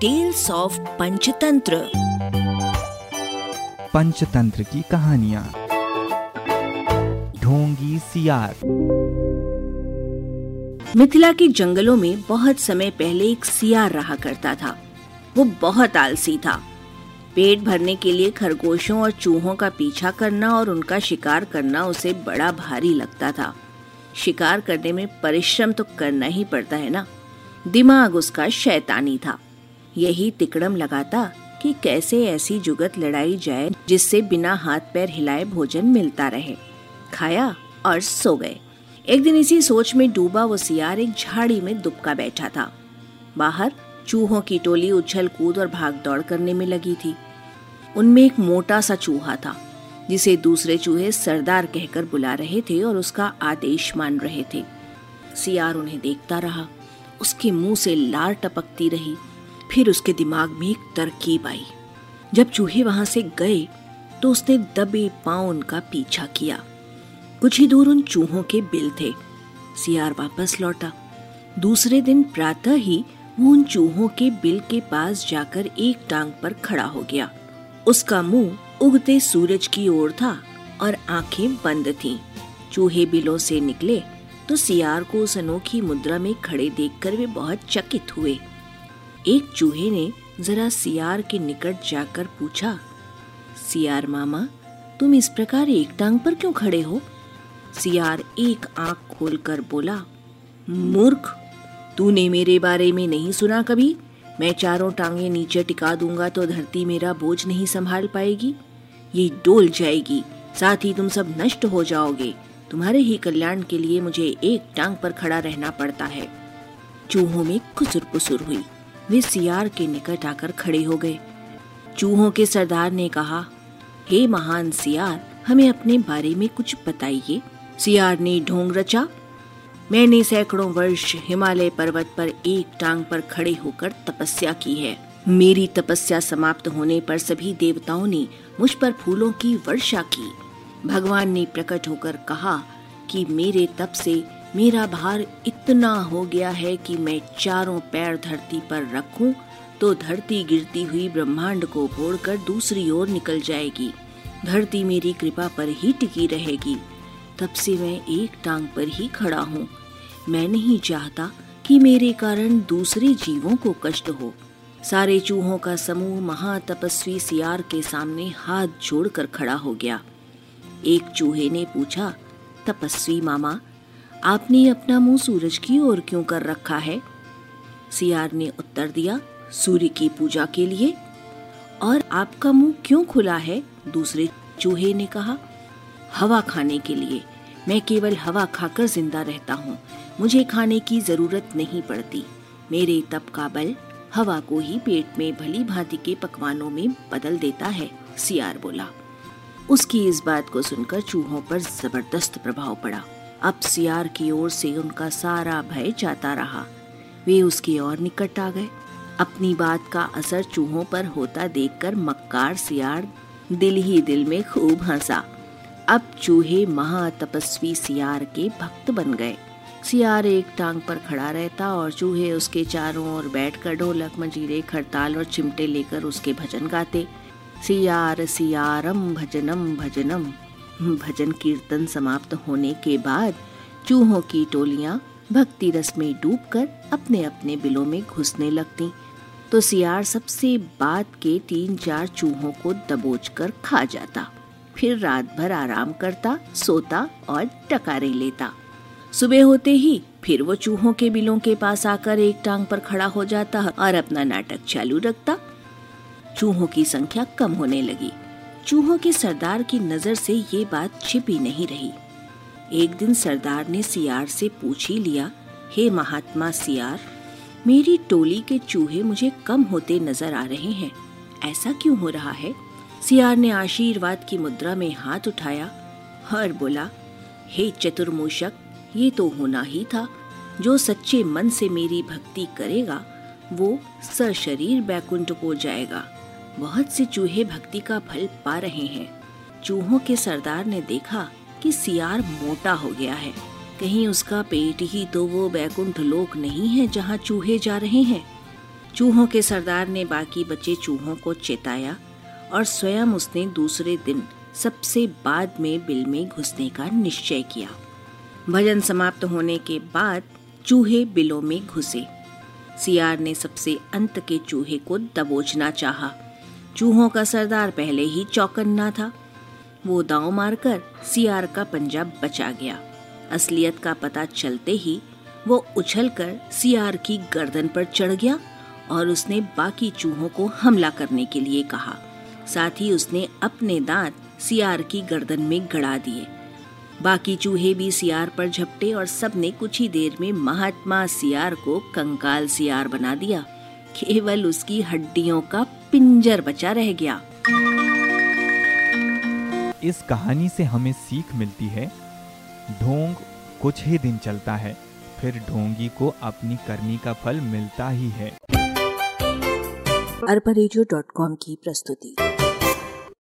Tales of Panchatantra Panchatantra की कहानियाँ ढोंगी सियार मिथिला के जंगलों में बहुत समय पहले एक सियार रहा करता था। वो बहुत आलसी था। पेट भरने के लिए खरगोशों और चूहों का पीछा करना और उनका शिकार करना उसे बड़ा भारी लगता था। शिकार करने में परिश्रम तो करना ही पड़ता है ना? दिमाग उसका शैतानी था। यही तिकड़म लगाता कि कैसे ऐसी जुगत लड़ाई जाए जिससे बिना हाथ पैर हिलाए भोजन मिलता रहे। खाया और सो गए। एक दिन इसी सोच में डूबा वो सियार एक झाड़ी में दुबका बैठा था। बाहर चूहों की टोली उछल कूद और भाग दौड़ करने में लगी थी। उनमें एक मोटा सा चूहा था, जिसे दूसरे चूहे सरदार कहकर बुला रहे थे और उसका आदेश मान रहे थे। सियार उन्हें देखता रहा, उसके मुँह से लार टपकती रही। फिर उसके दिमाग में एक तरकीब आई। जब चूहे वहाँ से गए तो उसने दबे पाँव उनका पीछा किया। कुछ ही दूर उन चूहों के बिल थे। सियार वापस लौटा। दूसरे दिन प्रातः ही वो उन चूहों के बिल के पास जाकर एक टांग पर खड़ा हो गया। उसका मुँह उगते सूरज की ओर था और आँखें बंद थीं। चूहे बिलों से निकले तो सियार को उस अनोखी मुद्रा में खड़े देखकर वे बहुत चकित हुए। एक चूहे ने जरा सियार के निकट जाकर पूछा, सियार मामा, तुम इस प्रकार एक टांग पर क्यों खड़े हो? सियार एक आँख खोलकर बोला, मूर्ख, तूने मेरे बारे में नहीं सुना कभी? मैं चारों टांगे नीचे टिका दूँगा तो धरती मेरा बोझ नहीं संभाल पाएगी। ये डोल जाएगी, साथ ही तुम सब नष्ट हो जाओगे। तुम्हारे ही कल्याण के लिए मुझे एक टांग पर खड़ा रहना पड़ता है। चूहों में खुसुर पुसुर हुई। वे सियार के निकट आकर खड़े हो गए। चूहों के सरदार ने कहा हे hey, महान सियार हमें अपने बारे में कुछ बताइए। सियार ने ढोंग रचा। मैंने सैकड़ों वर्ष हिमालय पर्वत पर एक टांग पर खड़े होकर तपस्या की है। मेरी तपस्या समाप्त होने पर सभी देवताओं ने मुझ पर फूलों की वर्षा की। भगवान ने प्रकट होकर कहा कि मेरे तप से मेरा भार इतना हो गया है कि मैं चारों पैर धरती पर रखूँ तो धरती गिरती हुई ब्रह्मांड को फोड़कर दूसरी ओर निकल जाएगी। धरती मेरी कृपा पर ही टिकी रहेगी। तब से मैं एक टांग पर ही खड़ा हूँ। मैं नहीं चाहता कि मेरे कारण दूसरे जीवों को कष्ट हो। सारे चूहों का समूह महातपस्वी सियार के सामने हाथ जोड़कर खड़ा हो गया। एक चूहे ने पूछा, तपस्वी मामा आपने अपना मुँह सूरज की ओर क्यों कर रखा है? सियार ने उत्तर दिया, सूर्य की पूजा के लिए। और आपका मुँह क्यों खुला है? दूसरे चूहे ने कहा, हवा खाने के लिए। मैं केवल हवा खाकर ज़िंदा रहता हूँ। मुझे खाने की ज़रूरत नहीं पड़ती। मेरे तप का बल हवा को ही पेट में भली भांति के पकवानों में बदल देता है, सियार बोला। उसकी इस बात को सुनकर चूहों पर ज़बरदस्त प्रभाव पड़ा। अब सियार की ओर से उनका सारा भय जाता रहा। वे उसकी ओर निकट आ गए। अपनी बात का असर चूहों पर होता देखकर मक्कार सियार दिल ही दिल में खूब हंसा। अब चूहे महातपस्वी सियार के भक्त बन गए। सियार एक टांग पर खड़ा रहता और चूहे उसके चारों ओर बैठकर ढोलक, मंजीरे खड़ताल और चिमटे लेकर उसके भजन गाते। सियार, सियारम, भजनम भजनम। भजन कीर्तन समाप्त होने के बाद चूहों की टोलियाँ भक्ति रस में डूबकर अपने अपने बिलों में घुसने लगती। तो सियार सबसे बाद के तीन चार चूहों को दबोच कर खा जाता। फिर रात भर आराम करता, सोता और टकारे लेता। सुबह होते ही फिर वो चूहों के बिलों के पास आकर एक टांग पर खड़ा हो जाता और अपना नाटक चालू रखता। चूहों की संख्या कम होने लगी। चूहों के सरदार की नज़र से ये बात छिपी नहीं रही। एक दिन सरदार ने सियार से पूछ ही लिया, हे महात्मा सियार, मेरी टोली के चूहे मुझे कम होते नज़र आ रहे हैं। ऐसा क्यों हो रहा है? सियार ने आशीर्वाद की मुद्रा में हाथ उठाया और बोला, हे चतुर्मूषक, ये तो होना ही था। जो सच्चे मन से मेरी भक्ति करेगा, वो सशरीर बैकुंठ को जाएगा। बहुत से चूहे भक्ति का फल पा रहे हैं। चूहों के सरदार ने देखा कि सियार मोटा हो गया है। कहीं उसका पेट ही तो वो बैकुंठ लोक नहीं है जहाँ चूहे जा रहे हैं। चूहों के सरदार ने बाकी बचे चूहों को चेताया और स्वयं उसने दूसरे दिन सबसे बाद में बिल में घुसने का निश्चय किया। भजन समाप्त होने के बाद चूहे बिलों में घुसे। सियार ने सबसे अंत के चूहे को दबोचना चाहा। चूहों का सरदार पहले ही चौकन्ना था। वो दांव मारकर सियार का पंजा बचा गया। असलियत का पता चलते ही वो उछलकर सियार की गर्दन पर चढ़ गया और उसने बाकी चूहों को हमला करने के लिए कहा। साथ ही उसने अपने दांत सियार की गर्दन में गड़ा दिए। बाकी चूहे भी सियार पर झपटे और सबने कुछ ही देर में महात्मा सियार को कंकाल सियार बना दिया। केवल उसकी हड्डियों का पिंजर बचा रह गया। इस कहानी से हमें सीख मिलती है ढोंग कुछ ही दिन चलता है फिर ढोंगी को अपनी करनी का फल मिलता ही है। अरबा की प्रस्तुति।